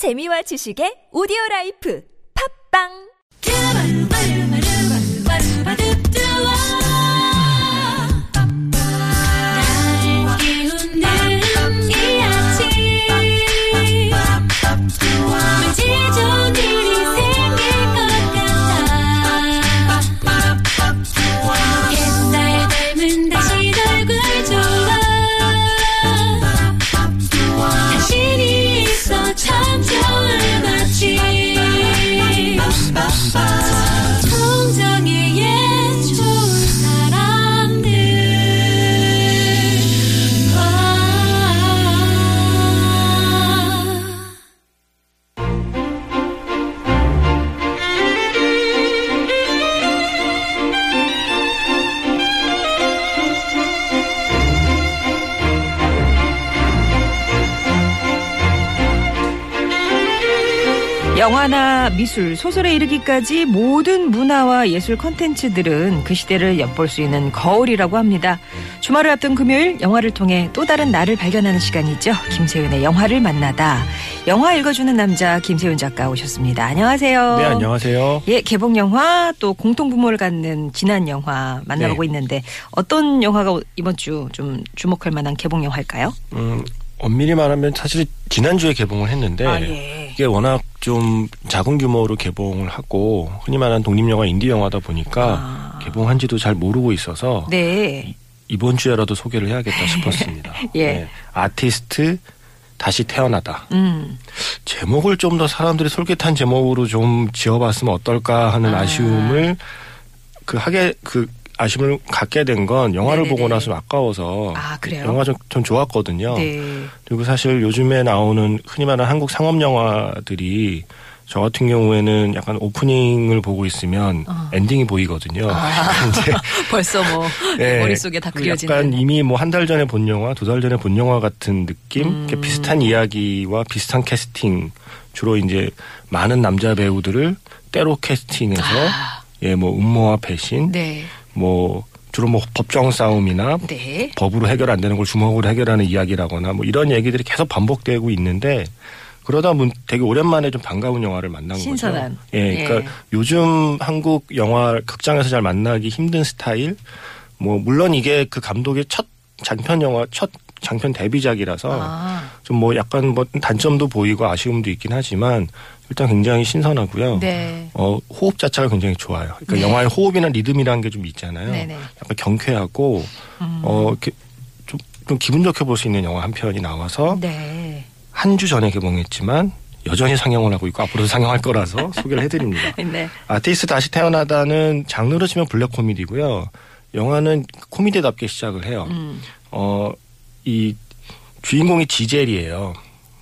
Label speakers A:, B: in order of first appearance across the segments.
A: 재미와 지식의 오디오 라이프. 팝빵
B: 미술, 소설에 이르기까지 모든 문화와 예술 컨텐츠들은 그 시대를 엿볼 수 있는 거울이라고 합니다. 주말을 앞둔 금요일 영화를 통해 또 다른 나를 발견하는 시간이죠. 김세윤의 영화를 만나다. 영화 읽어주는 남자 김세윤 작가 오셨습니다. 안녕하세요.
C: 네, 안녕하세요.
B: 예, 개봉 영화 또 공통 부모를 갖는 지난 영화 만나보고
C: 네.
B: 있는데 어떤 영화가 이번 주 좀 주목할 만한 개봉 영화일까요?
C: 음, 엄밀히 말하면 사실 지난주에 개봉을 했는데
B: 아, 예.
C: 이게 워낙 좀 작은 규모로 개봉을 하고 흔히 말하는 독립영화 인디 영화다 보니까
B: 아.
C: 개봉한지도 잘 모르고 있어서
B: 네.
C: 이번 주에라도 소개를 해야겠다 싶었습니다.
B: 예.
C: 네, 아티스트 다시 태어나다.
B: 음.
C: 제목을 좀 더 사람들이 솔깃한 제목으로 좀 지어봤으면 어떨까 하는
B: 아.
C: 아. 쉬움을 그 하게 그 아쉬움을 갖게 된 건 영화를
B: 네네네.
C: 보고 나서 좀 아까워서
B: 아, 그래요?
C: 영화 좀, 좀 좋았거든요.
B: 네.
C: 그리고 사실 요즘에 나오는 흔히 말하는 한국 상업 영화들이 저 같은 경우에는 약간 오프닝을 보고 있으면
B: 어.
C: 엔딩이 보이거든요.
B: 아.
C: 이제
B: 벌써 뭐
C: 네,
B: 머릿속에
C: 다그
B: 그려지는.
C: 약간 이미 뭐 한 달 전에 본 영화, 두 달 전에 본 영화 같은 느낌,
B: 음.
C: 비슷한 이야기와 비슷한 캐스팅, 주로 이제 많은 남자 배우들을 때로 캐스팅해서
B: 아,
C: 예, 뭐 음모와 배신,
B: 네.
C: 뭐 주로 뭐 법정 싸움이나
B: 네.
C: 법으로 해결 안 되는 걸 주먹으로 해결하는 이야기라거나 뭐 이런 얘기들이 계속 반복되고 있는데 그러다 보면 되게 오랜만에 좀 반가운 영화를 만난
B: 신선한.
C: 거죠. 예, 그러니까
B: 예.
C: 요즘 한국 영화 극장에서 잘 만나기 힘든 스타일. 뭐 물론 이게 그 감독의 첫 장편 영화 첫 장편 데뷔작이라서
B: 아,
C: 좀뭐 약간 뭐 단점도 보이고 아쉬움도 있긴 하지만 일단 굉장히 신선하고요.
B: 네.
C: 어, 호흡 자체가 굉장히 좋아요. 그러니까
B: 네.
C: 영화의 호흡이나 리듬이라는 게 좀 있잖아요.
B: 네네.
C: 약간 경쾌하고
B: 음.
C: 어 이렇게 좀, 좀 기분 좋게 볼 수 있는 영화 한 편이 나와서
B: 네.
C: 한주 전에 개봉했지만 여전히 상영을 하고 있고 앞으로도 상영할 거라서 소개를 해드립니다.
B: 네.
C: 아티스트 다시 태어나다는 장르로 치면 블랙 코미디고요. 영화는 코미디답게 시작을 해요.
B: 음.
C: 어, 이 주인공이 지젤이에요.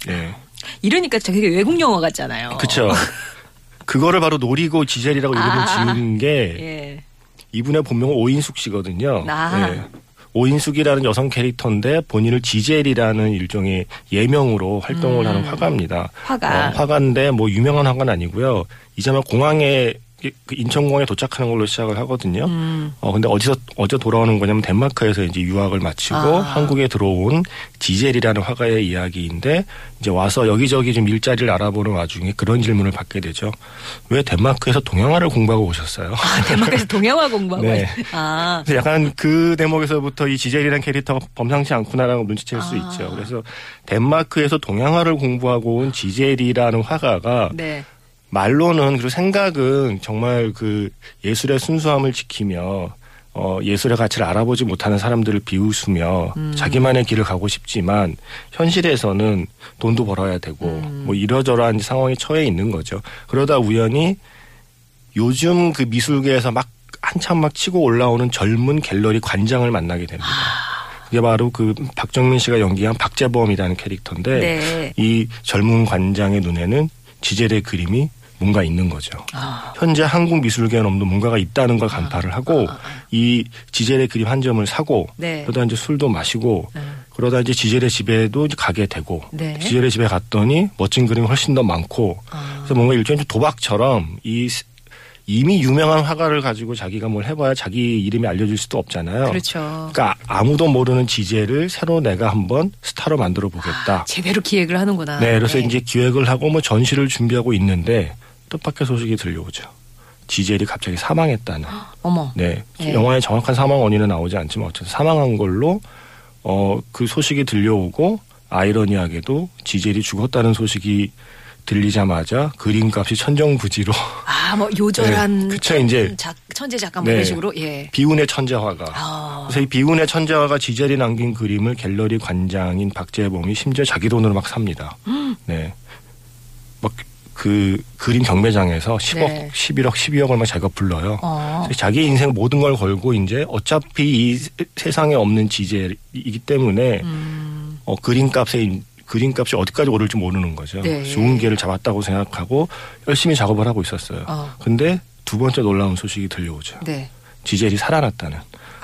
C: 네.
B: 이러니까 저게 외국 영화 같잖아요.
C: 그쵸. 그거를 바로 노리고 지젤이라고 이름을
B: 아.
C: 지은 게
B: 예.
C: 이분의 본명은 오인숙 씨거든요.
B: 아.
C: 예. 오인숙이라는 여성 캐릭터인데 본인을 지젤이라는 일종의 예명으로 활동을
B: 음.
C: 하는 화가입니다.
B: 화가.
C: 어, 화가인데 뭐 유명한 화가는 아니고요. 이제만 공항에 그 인천공항에 도착하는 걸로 시작을 하거든요.
B: 음.
C: 어 근데 어디서 어제 돌아오는 거냐면 덴마크에서 이제 유학을 마치고
B: 아.
C: 한국에 들어온 지젤이라는 화가의 이야기인데 이제 와서 여기저기 좀 일자리를 알아보는 와중에 그런 질문을 받게 되죠. 왜 덴마크에서 동양화를 공부하고 오셨어요?
B: 아, 대만에서 동양화 공부하고.
C: 네.
B: 있- 아.
C: 그래서 약간 그 대목에서부터 이 지젤이라는 캐릭터가 범상치 않구나라고 눈치챌 수
B: 아.
C: 있죠. 그래서 덴마크에서 동양화를 공부하고 온 지젤이라는 화가가
B: 네.
C: 말로는 그리고 생각은 정말 그 예술의 순수함을 지키며 어, 예술의 가치를 알아보지 못하는 사람들을 비웃으며
B: 음.
C: 자기만의 길을 가고 싶지만 현실에서는 돈도 벌어야 되고
B: 음.
C: 뭐 이러저러한 상황에 처해 있는 거죠. 그러다 우연히 요즘 그 미술계에서 막 한참 막 치고 올라오는 젊은 갤러리 관장을 만나게 됩니다. 그게 바로 그 박정민 씨가 연기한 박재범이라는 캐릭터인데
B: 네.
C: 이 젊은 관장의 눈에는 지젤의 그림이 뭔가 있는 거죠.
B: 아.
C: 현재 한국 미술계는 뭔가가 있다는 걸 간파를 하고 이 지젤의 그림 한 점을 사고
B: 네.
C: 그러다 이제 술도 마시고
B: 네.
C: 그러다 이제 지젤의 집에도 이제 가게 되고
B: 네.
C: 지젤의 집에 갔더니 멋진 그림이 훨씬 더 많고
B: 아.
C: 그래서 뭔가 일종의 도박처럼 이 이미 유명한 화가를 가지고 자기가 뭘 해봐야 자기 이름이 알려질 수도 없잖아요.
B: 그렇죠.
C: 그러니까 아무도 모르는 지제를 새로 내가 한번 스타로 만들어 보겠다.
B: 제대로 기획을 하는구나.
C: 네, 그래서 이제 기획을 하고 뭐 전시를 준비하고 있는데 뜻밖의 소식이 들려오죠. 지젤이 갑자기 사망했다는.
B: 어머.
C: 네,
B: 네.
C: 영화에 정확한 사망 원인은 나오지 않지만 어쨌든 사망한 걸로 어 그 소식이 들려오고 아이러니하게도 지젤이 죽었다는 소식이 들리자마자 그림값이 천정부지로
B: 아, 뭐 요절한
C: 네, 그쵸, 이제.
B: 작, 천재 작가 뭐
C: 네.
B: 이런 식으로 예.
C: 비운의 천재화가
B: 아.
C: 그래서 이 비운의 천재화가 지젤이 남긴 그림을 갤러리 관장인 박재범이 심지어 자기 돈으로 막 삽니다.
B: 음.
C: 네. 막 그 그림 경매장에서 10억,
B: 네.
C: 11억, 12억을 막 자기가 불러요.
B: 어.
C: 자기 인생 모든 걸 걸고 이제 어차피 이 세- 세상에 없는 지젤이기 때문에
B: 음.
C: 어, 그림값에 그림값이 어디까지 오를지 모르는 거죠.
B: 네.
C: 좋은 기회를 잡았다고 생각하고 열심히 작업을 하고 있었어요.
B: 어.
C: 근데 두 번째 놀라운 소식이 들려오죠.
B: 네.
C: 지젤이 살아났다는.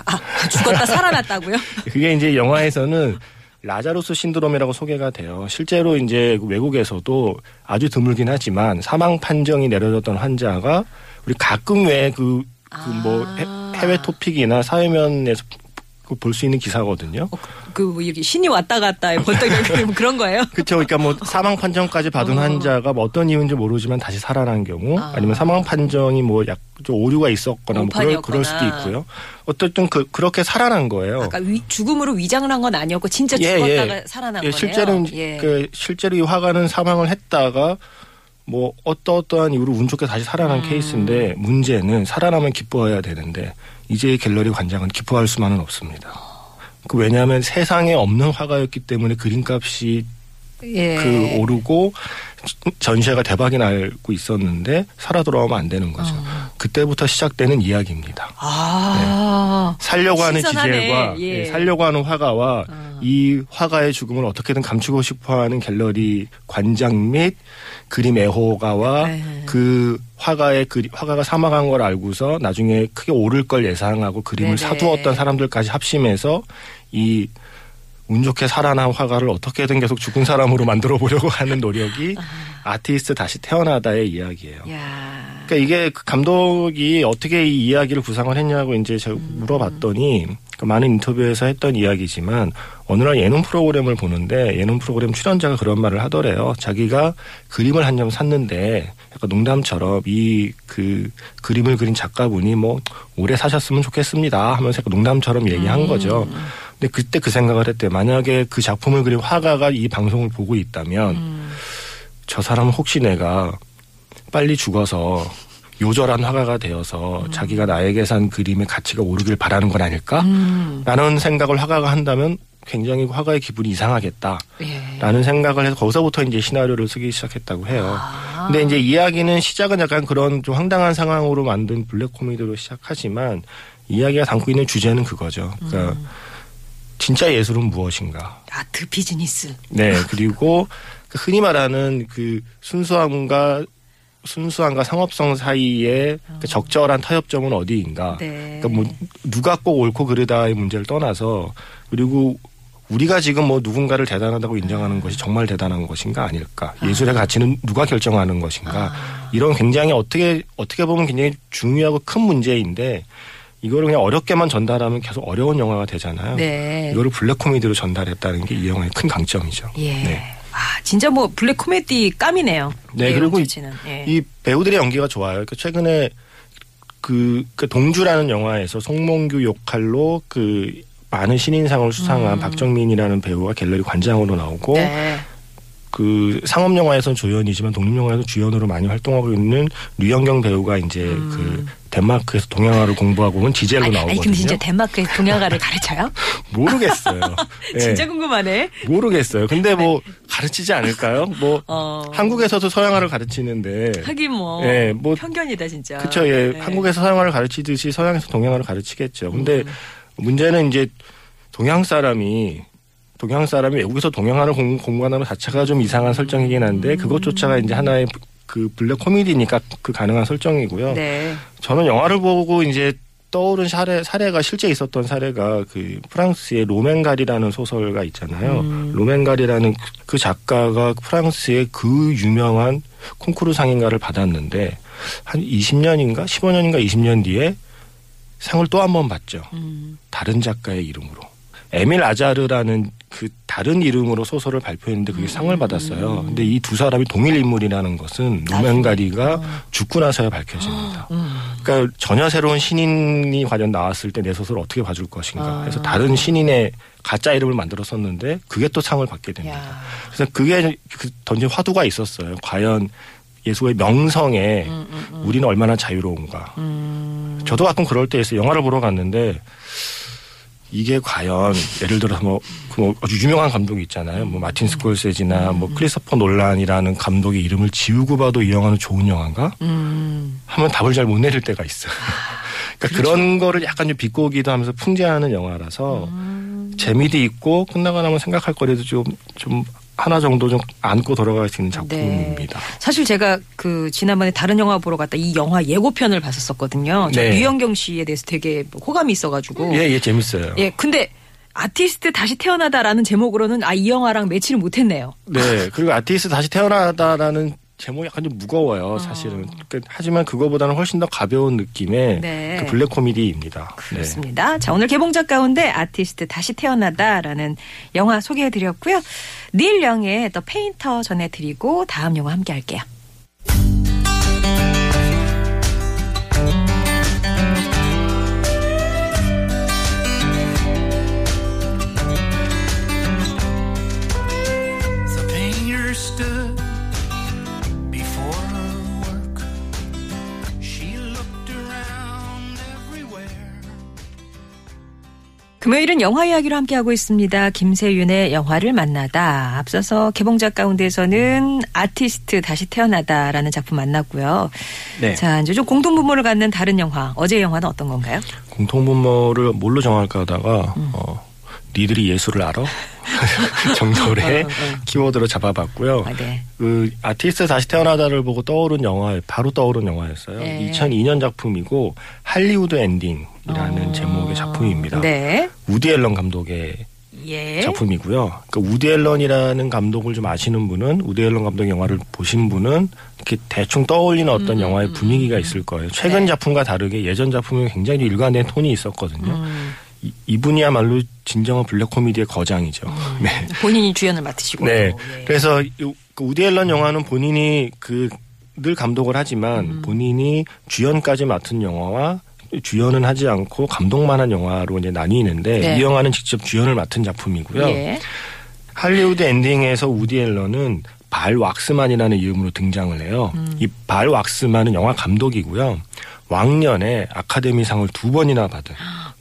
B: 아, 죽었다 살아났다고요?
C: 그게 이제 영화에서는 라자루스 신드롬이라고 소개가 돼요. 실제로 이제 외국에서도 아주 드물긴 하지만 사망 판정이 내려졌던 환자가 우리 가끔 왜그 그뭐
B: 아.
C: 해외 토픽이나 사회면에서 볼 수 있는 기사거든요.
B: 어, 그뭐 이렇게 신이 왔다 갔다 벌떡 이렇게 그런 거예요?
C: 그렇죠. 그러니까 뭐 사망 판정까지 받은
B: 어.
C: 환자가 뭐 어떤 이유인지 모르지만 다시 살아난 경우
B: 아.
C: 아니면 사망 판정이 뭐 약 좀 오류가 있었거나 뭐 그럴. 그럴 수도 있고요. 어쨌든 그, 그렇게 살아난 거예요.
B: 아까 위- 죽음으로 위장을 한 건 아니었고 진짜
C: 예,
B: 죽었다가
C: 예.
B: 살아난
C: 예,
B: 거네요.
C: 실제로
B: 예.
C: 그 실제로 이 화가는 사망을 했다가 뭐 어떠어떠한 이유로 운 좋게 다시 살아난
B: 음.
C: 케이스인데 문제는 살아나면 기뻐해야 되는데 이제 갤러리 관장은 기뻐할 수만은 없습니다. 그 왜냐하면 세상에 없는 화가였기 때문에 그림값이
B: 예.
C: 그 오르고 전시회가 대박이 나고 있었는데 살아 돌아오면 안 되는 거죠.
B: 어.
C: 그때부터 시작되는 이야기입니다.
B: 아.
C: 살려고 하는
B: 신선하네.
C: 지젤과
B: 예.
C: 예, 살려고 하는 화가와
B: 어.
C: 이 화가의 죽음을 어떻게든 감추고 싶어하는 갤러리 관장 및 그림 애호가와
B: 네.
C: 그 화가의 그리, 화가가 사망한 걸 알고서 나중에 크게 오를 걸 예상하고 그림을
B: 네네.
C: 사두었던 사람들까지 합심해서 이 운 좋게 살아난 화가를 어떻게든 계속 죽은 사람으로 만들어 보려고 하는 노력이 아티스트 다시 태어나다의 이야기예요.
B: 야.
C: 그러니까 이게 그 감독이 어떻게 이 이야기를 구상을 했냐고 이제 제가
B: 음.
C: 물어봤더니 그 많은 인터뷰에서 했던 이야기지만 어느 날 예능 프로그램을 보는데 예능 프로그램 출연자가 그런 말을 하더래요. 자기가 그림을 한 점 샀는데 약간 농담처럼 이 그 그림을 그린 작가분이 뭐 오래 사셨으면 좋겠습니다 하면서 약간 농담처럼 얘기한
B: 음.
C: 거죠. 근데 그때 그 생각을 했대. 만약에 그 작품을 그린 화가가 이 방송을 보고 있다면
B: 음.
C: 저 사람은 혹시 내가 빨리 죽어서 요절한 화가가 되어서
B: 음.
C: 자기가 나에게 산 그림의 가치가 오르길 바라는 건 아닐까?
B: 음.
C: 라는 생각을 화가가 한다면 굉장히 화가의 기분이 이상하겠다.
B: 예.
C: 라는 생각을 해서 거기서부터 이제 시나리오를 쓰기 시작했다고 해요.
B: 아.
C: 근데 이제 이야기는 시작은 약간 그런 좀 황당한 상황으로 만든 블랙 코미디로 시작하지만 이야기가 담고 있는 주제는 그거죠. 그러니까
B: 음.
C: 진짜 예술은 무엇인가?
B: 아트 비즈니스.
C: 네, 그리고 그 흔히 말하는 그 순수함과 순수함과 상업성 사이의 그 적절한 타협점은 어디인가?
B: 어. 네.
C: 그러니까 뭐 누가 꼭 옳고 그르다의 문제를 떠나서 그리고 우리가 지금 뭐 누군가를 대단하다고 인정하는 것이 정말 대단한 것인가 아닐까? 예술의 가치는 누가 결정하는 것인가?
B: 아.
C: 이런 굉장히 어떻게 어떻게 보면 굉장히 중요하고 큰 문제인데 이거를 그냥 어렵게만 전달하면 계속 어려운 영화가 되잖아요.
B: 네.
C: 이거를 블랙 코미디로 전달했다는 게 이 영화의 큰 강점이죠.
B: 예.
C: 네.
B: 아, 진짜 뭐 블랙 코미디 깜이네요.
C: 네,
B: 내용
C: 그리고 이-.
B: 예.
C: 이 배우들의 연기가 좋아요. 그 최근에 그, 그 동주라는 영화에서 송몽규 역할로 그 많은 신인상을 수상한
B: 음.
C: 박정민이라는 배우가 갤러리 관장으로 나오고
B: 네.
C: 그 상업 영화에서는 조연이지만 독립 영화에서 주연으로 많이 활동하고 있는 류영경 배우가 이제 그 덴마크에서 동양화를 공부하고 온 지젤로
B: 음. 아니,
C: 나오거든요.
B: 아니 근데 진짜 덴마크의 동양화를 가르쳐요?
C: 모르겠어요. 예,
B: 진짜 궁금하네.
C: 모르겠어요. 근데 뭐 가르치지 않을까요? 뭐
B: 어.
C: 한국에서도 서양화를 가르치는데
B: 하긴 뭐,
C: 예, 뭐
B: 편견이다 진짜.
C: 그쵸, 예.
B: 네.
C: 한국에서 서양화를 가르치듯이 서양에서 동양화를 가르치겠죠. 근데
B: 음.
C: 문제는 이제 동양 사람이 동양 사람이 외국에서 동양화를 공, 공부하는 것 자체가 좀 이상한 설정이긴 한데 그것조차가 이제 하나의 그 블랙 코미디니까 그 가능한 설정이고요.
B: 네.
C: 저는 영화를 보고 이제 떠오른 사례, 사례가 실제 있었던 사례가 그 프랑스의 로맹 가리라는 소설가 있잖아요.
B: 음.
C: 로맹 가리라는 그- 그 작가가 프랑스의 그 유명한 공쿠르 상인가를 받았는데 한 20년인가 15년인가 20년 뒤에 상을 또 한 번 받죠.
B: 음.
C: 다른 작가의 이름으로. 에밀 아자르라는 그 다른 이름으로 소설을 발표했는데 그게 상을 받았어요. 근데 이 두 사람이 동일 인물이라는 것은 로맹 가리가 죽고 나서야 밝혀집니다. 그러니까 전혀 새로운 신인이 과연 나왔을 때 내 소설을 어떻게 봐줄 것인가. 그래서 다른 신인의 가짜 이름을 만들어 썼는데 그게 또 상을 받게 됩니다.
B: 야.
C: 그래서 그게 그 던진 화두가 있었어요. 과연 예수의 명성에 우리는 얼마나 자유로운가. 저도 가끔 그럴 때 있어요. 영화를 보러 갔는데 이게 과연 예를 들어서 뭐, 그뭐 아주 유명한 감독이 있잖아요. 뭐 마틴 스콜세지나 뭐 크리스토퍼 놀란이라는 감독의 이름을 지우고 봐도 이 영화는 좋은 영화인가?
B: 음.
C: 하면 답을 잘 못 내릴 때가 있어요. 그러니까 그런 거를 약간 좀 비꼬기도 하면서 풍자하는 영화라서 재미도 있고 끝나고 나면 생각할 거리도 좀, 좀 하나 정도 좀 안고 돌아갈 수 있는 작품입니다.
B: 사실 제가 그 지난번에 다른 영화 보러 갔다 이 영화 예고편을 봤었거든요. 저
C: 네.
B: 류현경 씨에 대해서 되게 호감이 있어가지고.
C: 예, 예, 재밌어요.
B: 예, 근데 아티스트 다시 태어나다라는 제목으로는 아 이 영화랑 매치를 못했네요.
C: 네. 그리고 아티스트 다시 태어나다라는 제목이 약간 좀
B: 어.
C: 무거워요, 사실은. 그, 하지만 그거보다는 훨씬 더 가벼운 느낌의
B: 네.
C: 그 블랙 코미디입니다. 네.
B: 그렇습니다. 자, 오늘 개봉작 가운데 아티스트 다시 태어나다라는 영화 소개해드렸고요. 닐 영의 더 페인터 전해드리고 다음 영화 함께 할게요. 금요일은 영화 이야기로 함께하고 있습니다. 김세윤의 영화를 만나다. 앞서서 개봉작 가운데서는 아티스트 다시 태어나다라는 작품 만났고요.
C: 네.
B: 자, 이제 좀 공통분모를 갖는 다른 영화. 어제 영화는 어떤 건가요?
C: 공통분모를 뭘로 정할까 하다가,
B: 음.
C: 어, 니들이 예술을 알아? 정도의
B: 어, 어.
C: 키워드로 잡아봤고요.
B: 아, 네.
C: 그 아티스트 다시 태어나다를 보고 떠오른 영화, 바로 떠오른 영화였어요.
B: 네.
C: 2002년 작품이고 할리우드 엔딩이라는 제목의 작품입니다.
B: 어. 네.
C: 우디 앨런 감독의
B: 예.
C: 작품이고요. 그 우디 앨런이라는 감독을 좀 아시는 분은 우디 앨런 감독 영화를 보신 분은 이렇게 대충 떠올리는
B: 음,
C: 어떤 영화의 분위기가 있을 거예요. 최근
B: 네.
C: 작품과 다르게 예전 작품은 굉장히 일관된 톤이 있었거든요.
B: 음.
C: 이, 이분이야말로 진정한 블랙 코미디의 거장이죠. 네.
B: 본인이 주연을 맡으시고.
C: 네.
B: 예.
C: 그래서 이- 그 우디 앨런 영화는 본인이 그 늘 감독을 하지만
B: 음.
C: 본인이 주연까지 맡은 영화와 주연은 하지 않고 감독만 한 영화로 이제 나뉘는데
B: 네.
C: 이 영화는 직접 주연을 맡은 작품이고요.
B: 예.
C: 할리우드 엔딩에서 우디 앨런은 발 왁스만이라는 이름으로 등장을 해요.
B: 음.
C: 이발 왁스만은 영화 감독이고요. 왕년에 아카데미상을 두 번이나 받은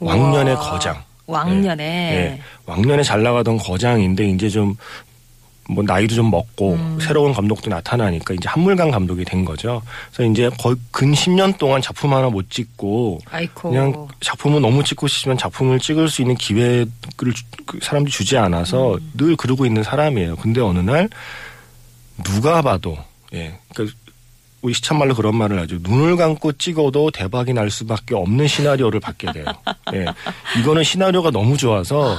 C: 왕년의. 거장.
B: 왕년에.
C: 네. 왕년에 잘 나가던 거장인데 이제 좀 뭐 나이도 좀 먹고
B: 음.
C: 새로운 감독도 나타나니까 이제 한물간 감독이 된 거죠. 그래서 이제 거의 근 10년 동안 작품 하나 못 찍고
B: 아이코.
C: 그냥 작품을 너무 찍고 싶으면 작품을 찍을 수 있는 기회를 주- 그 사람들이 주지 않아서
B: 음.
C: 늘 그러고 있는 사람이에요. 근데 어느 날 누가 봐도 예. 그러니까 우리 시참말로 그런 말을 하죠. 눈을 감고 찍어도 대박이 날 수밖에 없는 시나리오를 받게 돼요. 예. 이거는 시나리오가 너무 좋아서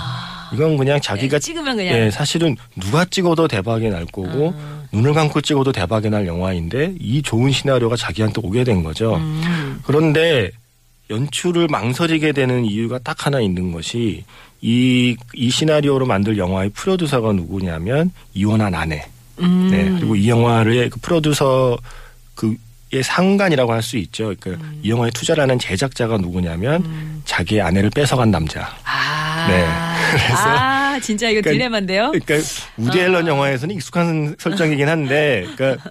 C: 이건 그냥 자기가
B: 네, 찍으면 그냥.
C: 예, 사실은 누가 찍어도 대박이 날 거고
B: 음.
C: 눈을 감고 찍어도 대박이 날 영화인데 이 좋은 시나리오가 자기한테 오게 된 거죠.
B: 음.
C: 그런데 연출을 망설이게 되는 이유가 딱 하나 있는 것이 이, 이 시나리오로 만들 영화의 프로듀서가 누구냐면 이혼한 아내.
B: 음.
C: 네. 그리고 이 영화의 그 프로듀서 그의 상관이라고 할 수 있죠. 그이 영화에 투자를 하는 제작자가 누구냐면
B: 음.
C: 자기의 아내를 뺏어간 남자.
B: 아.
C: 네. 그래서
B: 아, 진짜 이거
C: 그러니까-
B: 딜레마인데요?
C: 그러니까 우디 앨런 영화에서는 익숙한 설정이긴 한데, 그러니까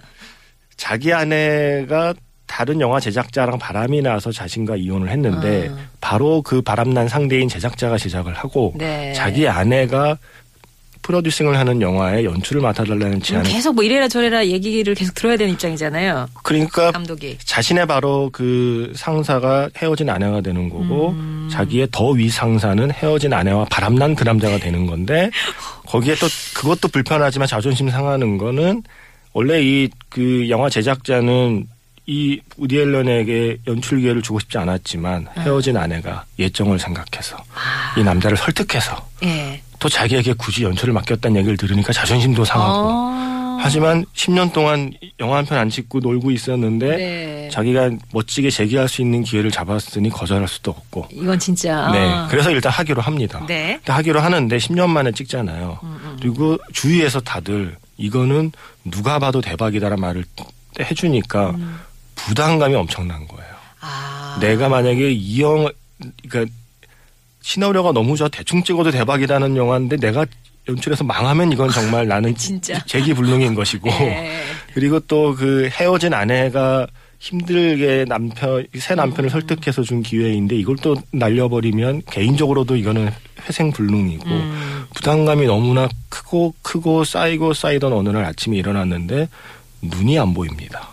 C: 자기 아내가 다른 영화 제작자랑 바람이 나서 자신과 이혼을 했는데
B: 아.
C: 바로 그 바람난 상대인 제작자가 제작을 하고
B: 네.
C: 자기 아내가 프로듀싱을 하는 영화에 연출을 맡아달라는
B: 음,
C: 제안을
B: 계속 뭐 이래라 저래라 얘기를 계속 들어야 되는 입장이잖아요.
C: 그러니까
B: 감독이.
C: 자신의 바로 그 상사가 헤어진 아내가 되는 거고
B: 음.
C: 자기의 더 위 상사는 헤어진 아내와 바람난 그 남자가 되는 건데 거기에 또 그것도 불편하지만 자존심 상하는 거는 원래 이 그 영화 제작자는 이 우디 앨런에게 연출 기회를 주고 싶지 않았지만 헤어진 아내가 예정을 생각해서 이 남자를 설득해서
B: 예.
C: 또 자기에게 굳이 연출을 맡겼다는 얘기를 들으니까 자존심도 상하고
B: 어.
C: 하지만 10년 동안 영화 한 편 안 찍고 놀고 있었는데
B: 네.
C: 자기가 멋지게 재기할 수 있는 기회를 잡았으니 거절할 수도 없고
B: 이건 진짜.
C: 네 그래서 일단 하기로 합니다.
B: 네.
C: 근데 하기로 하는데 10년 만에 찍잖아요. 그리고 주위에서 다들 이거는 누가 봐도 대박이다라는 말을 해주니까 부담감이 엄청난 거예요.
B: 아.
C: 내가 만약에 이 영화, 그러니까 시나리오가 너무 좋아 대충 찍어도 대박이라는 영화인데 내가 연출해서 망하면 이건 정말 나는
B: 진짜.
C: 재기불능인 것이고
B: 예.
C: 그리고 또 그 헤어진 아내가 힘들게 남편 새
B: 음.
C: 남편을 설득해서 준 기회인데 이걸 또 날려버리면 개인적으로도 이거는 회생불능이고
B: 음.
C: 부담감이 너무나 크고 크고 쌓이고 쌓이던 어느 날 아침에 일어났는데 눈이 안 보입니다.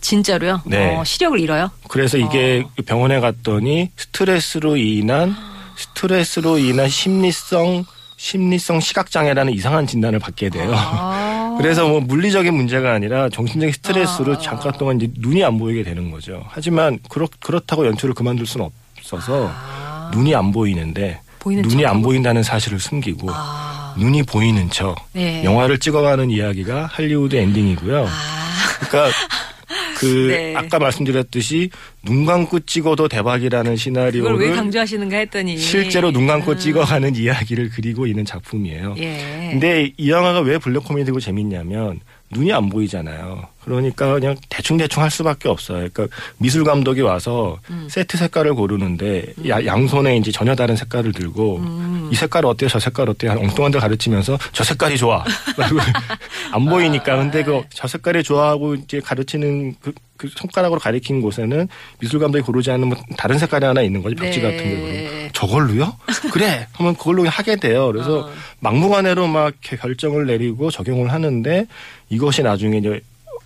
B: 진짜로요?
C: 네.
B: 어, 시력을 잃어요?
C: 그래서 이게
B: 어.
C: 병원에 갔더니 스트레스로 인한 스트레스로 인한 심리성 심리성 시각 장애라는 이상한 진단을 받게 돼요.
B: 아.
C: 그래서 뭐 물리적인 문제가 아니라 정신적인 스트레스로
B: 아.
C: 잠깐 동안 이제 눈이 안 보이게 되는 거죠. 하지만 그렇, 그렇다고 연출을 그만둘 수는 없어서
B: 아.
C: 눈이 안 보이는데
B: 보이는
C: 눈이? 안 보인다는 사실을 숨기고
B: 아.
C: 눈이 보이는 척
B: 네.
C: 영화를 찍어가는 이야기가 할리우드 엔딩이고요.
B: 아.
C: 그러니까 그
B: 네.
C: 아까 말씀드렸듯이 눈 감고 찍어도 대박이라는
B: 그걸 왜
C: 시나리오를
B: 강조하시는가 했더니.
C: 실제로 눈 감고
B: 음.
C: 찍어가는 이야기를 그리고 있는 작품이에요.
B: 예.
C: 근데 이 영화가 왜 블랙 코미디고 재밌냐면 눈이 안 보이잖아요. 그러니까 그냥 대충대충 할 수밖에 없어요. 그러니까 미술 감독이 와서
B: 음.
C: 세트 색깔을 고르는데 야- 양손에 이제 전혀 다른 색깔을 들고
B: 음.
C: 이 색깔 어때요? 저 색깔 어때요? 엉뚱한 데 가르치면서 저 색깔이 좋아. 안 보이니까. 근데 그 저 색깔이 좋아하고 이제 가르치는 그, 그 손가락으로 가리킨 곳에는 미술 감독이 고르지 않는 뭐 다른 색깔이 하나 있는 거지. 벽지
B: 네.
C: 같은 게. 그러면 저걸로요? 그래. 하면 그걸로 하게 돼요. 그래서
B: 어.
C: 막무가내로 막 결정을 내리고 적용을 하는데 이것이 나중에 이제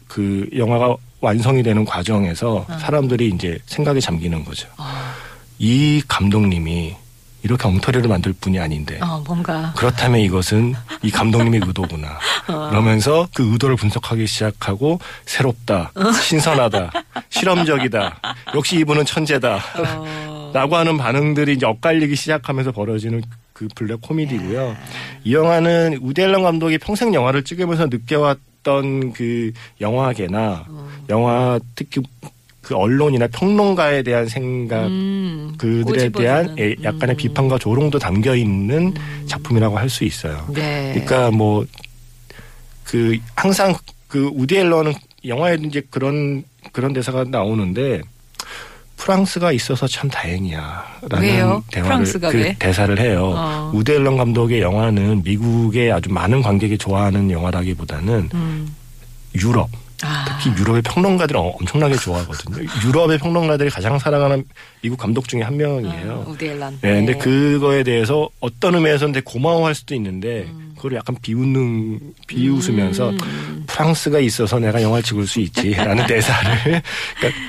C: 그 영화가 완성이 되는 과정에서
B: 어.
C: 사람들이 이제 생각에 잠기는 거죠.
B: 어,
C: 이 감독님이 이렇게 엉터리를 만들 뿐이 아닌데
B: 어, 뭔가.
C: 그렇다면 이것은 이 감독님의 의도구나.
B: 어.
C: 그러면서 그 의도를 분석하기 시작하고 새롭다,
B: 어.
C: 신선하다, 실험적이다. 역시 이분은 천재다.
B: 어.
C: 라고 하는 반응들이 이제 엇갈리기 시작하면서 벌어지는 그 블랙 코미디고요. 이 영화는 우디 앨런 감독이 평생 영화를 찍으면서 느껴왔던 그 영화계나
B: 어.
C: 영화 특히 그 언론이나 평론가에 대한 생각
B: 음,
C: 그들에 대한. 예, 약간의
B: 음.
C: 비판과 조롱도 담겨 있는 작품이라고 할 수 있어요.
B: 네.
C: 그러니까 뭐 그 항상 그 우디 앨런은 영화에도 이제 그런 그런 대사가 나오는데 프랑스가 있어서 참 다행이야라는
B: 왜요?
C: 대화를
B: 프랑스가
C: 그
B: 왜?
C: 대사를 해요.
B: 어.
C: 우디 앨런 감독의 영화는 미국의 아주 많은 관객이 좋아하는 영화라기보다는
B: 음.
C: 유럽
B: 아.
C: 특히 유럽의 평론가들이 어- 엄청나게 좋아하거든요. 유럽의 평론가들이 가장 사랑하는 미국 감독 중에 한 명이에요.
B: 어, 우디 앨런.
C: 네, 근데 그거에 대해서 어떤 의미에서는 되게 고마워할 수도 있는데
B: 음.
C: 그걸 약간 비웃는 비웃으면서 프랑스가 있어서 내가 영화를 찍을 수 있지라는 대사를 그러니까,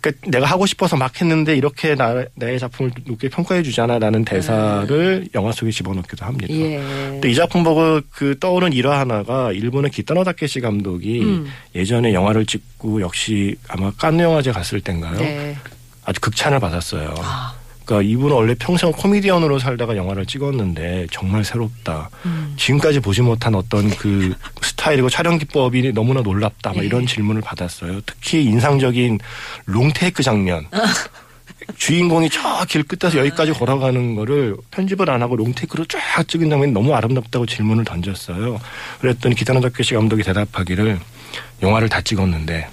C: 그러니까 내가 하고 싶어서 막 했는데 이렇게 나, 나의 작품을 높게 평가해 주잖아라는 대사를 영화 속에 집어넣기도 합니다.
B: 음. 예.
C: 근데 이 작품 보고 그 떠오른 일화 하나가 일본의 기타노 다케시 감독이
B: 음.
C: 예전에 영화를 찍고 역시 아마 칸느 영화제 갔을 땐가요?
B: 네.
C: 아주 극찬을 받았어요.
B: 아.
C: 그러니까 이분은 원래 평생 코미디언으로 살다가 영화를 찍었는데 정말 새롭다.
B: 음.
C: 지금까지 보지 못한 어떤 그 스타일이고 촬영 기법이 너무나 놀랍다. 막
B: 네.
C: 이런 질문을 받았어요. 특히 인상적인 롱테이크 장면. 주인공이 저 길 끝에서 여기까지 걸어가는 거를 편집을 안 하고 롱테이크로 쫙 찍은 장면이 너무 아름답다고 질문을 던졌어요. 그랬더니 기타노 다케시 감독이 대답하기를 영화를 다 찍었는데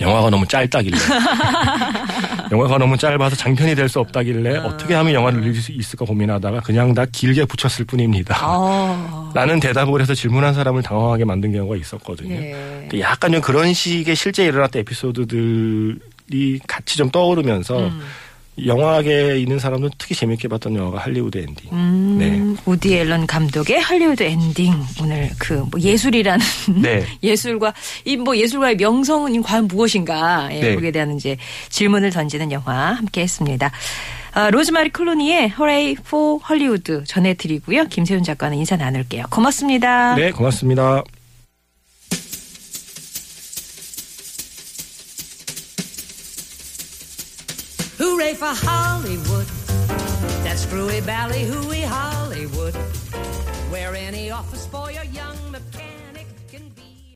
C: 영화가 너무 짧다길래 영화가 너무 짧아서 장편이 될 수 없다길래 어떻게 하면 영화를 늘릴 수 있을까 고민하다가 그냥 다 길게 붙였을 뿐입니다.
B: 어.
C: 라는 대답을 해서 질문한 사람을 당황하게 만든 경우가 있었거든요.
B: 예.
C: 근데 약간 좀 그런 식의 실제 일어났던 에피소드들이 같이 좀 떠오르면서
B: 음.
C: 영화계에 있는 사람들은 특히 재밌게 봤던 영화가 할리우드 엔딩.
B: 음,
C: 네.
B: 우디 앨런 감독의 할리우드 엔딩 오늘 그 뭐 예술이라는
C: 네.
B: 예술과 이 뭐 예술가의 명성은 과연 무엇인가 예,
C: 네.
B: 거기에 대한 이제 질문을 던지는 영화 함께했습니다. 아, 로즈마리 클루니의 Hooray for Hollywood 전해드리고요. 김세윤 작가는 인사 나눌게요. 고맙습니다.
C: 네, 고맙습니다.
B: For Hollywood. That screwy ballyhooey Hollywood. Where any office boy or young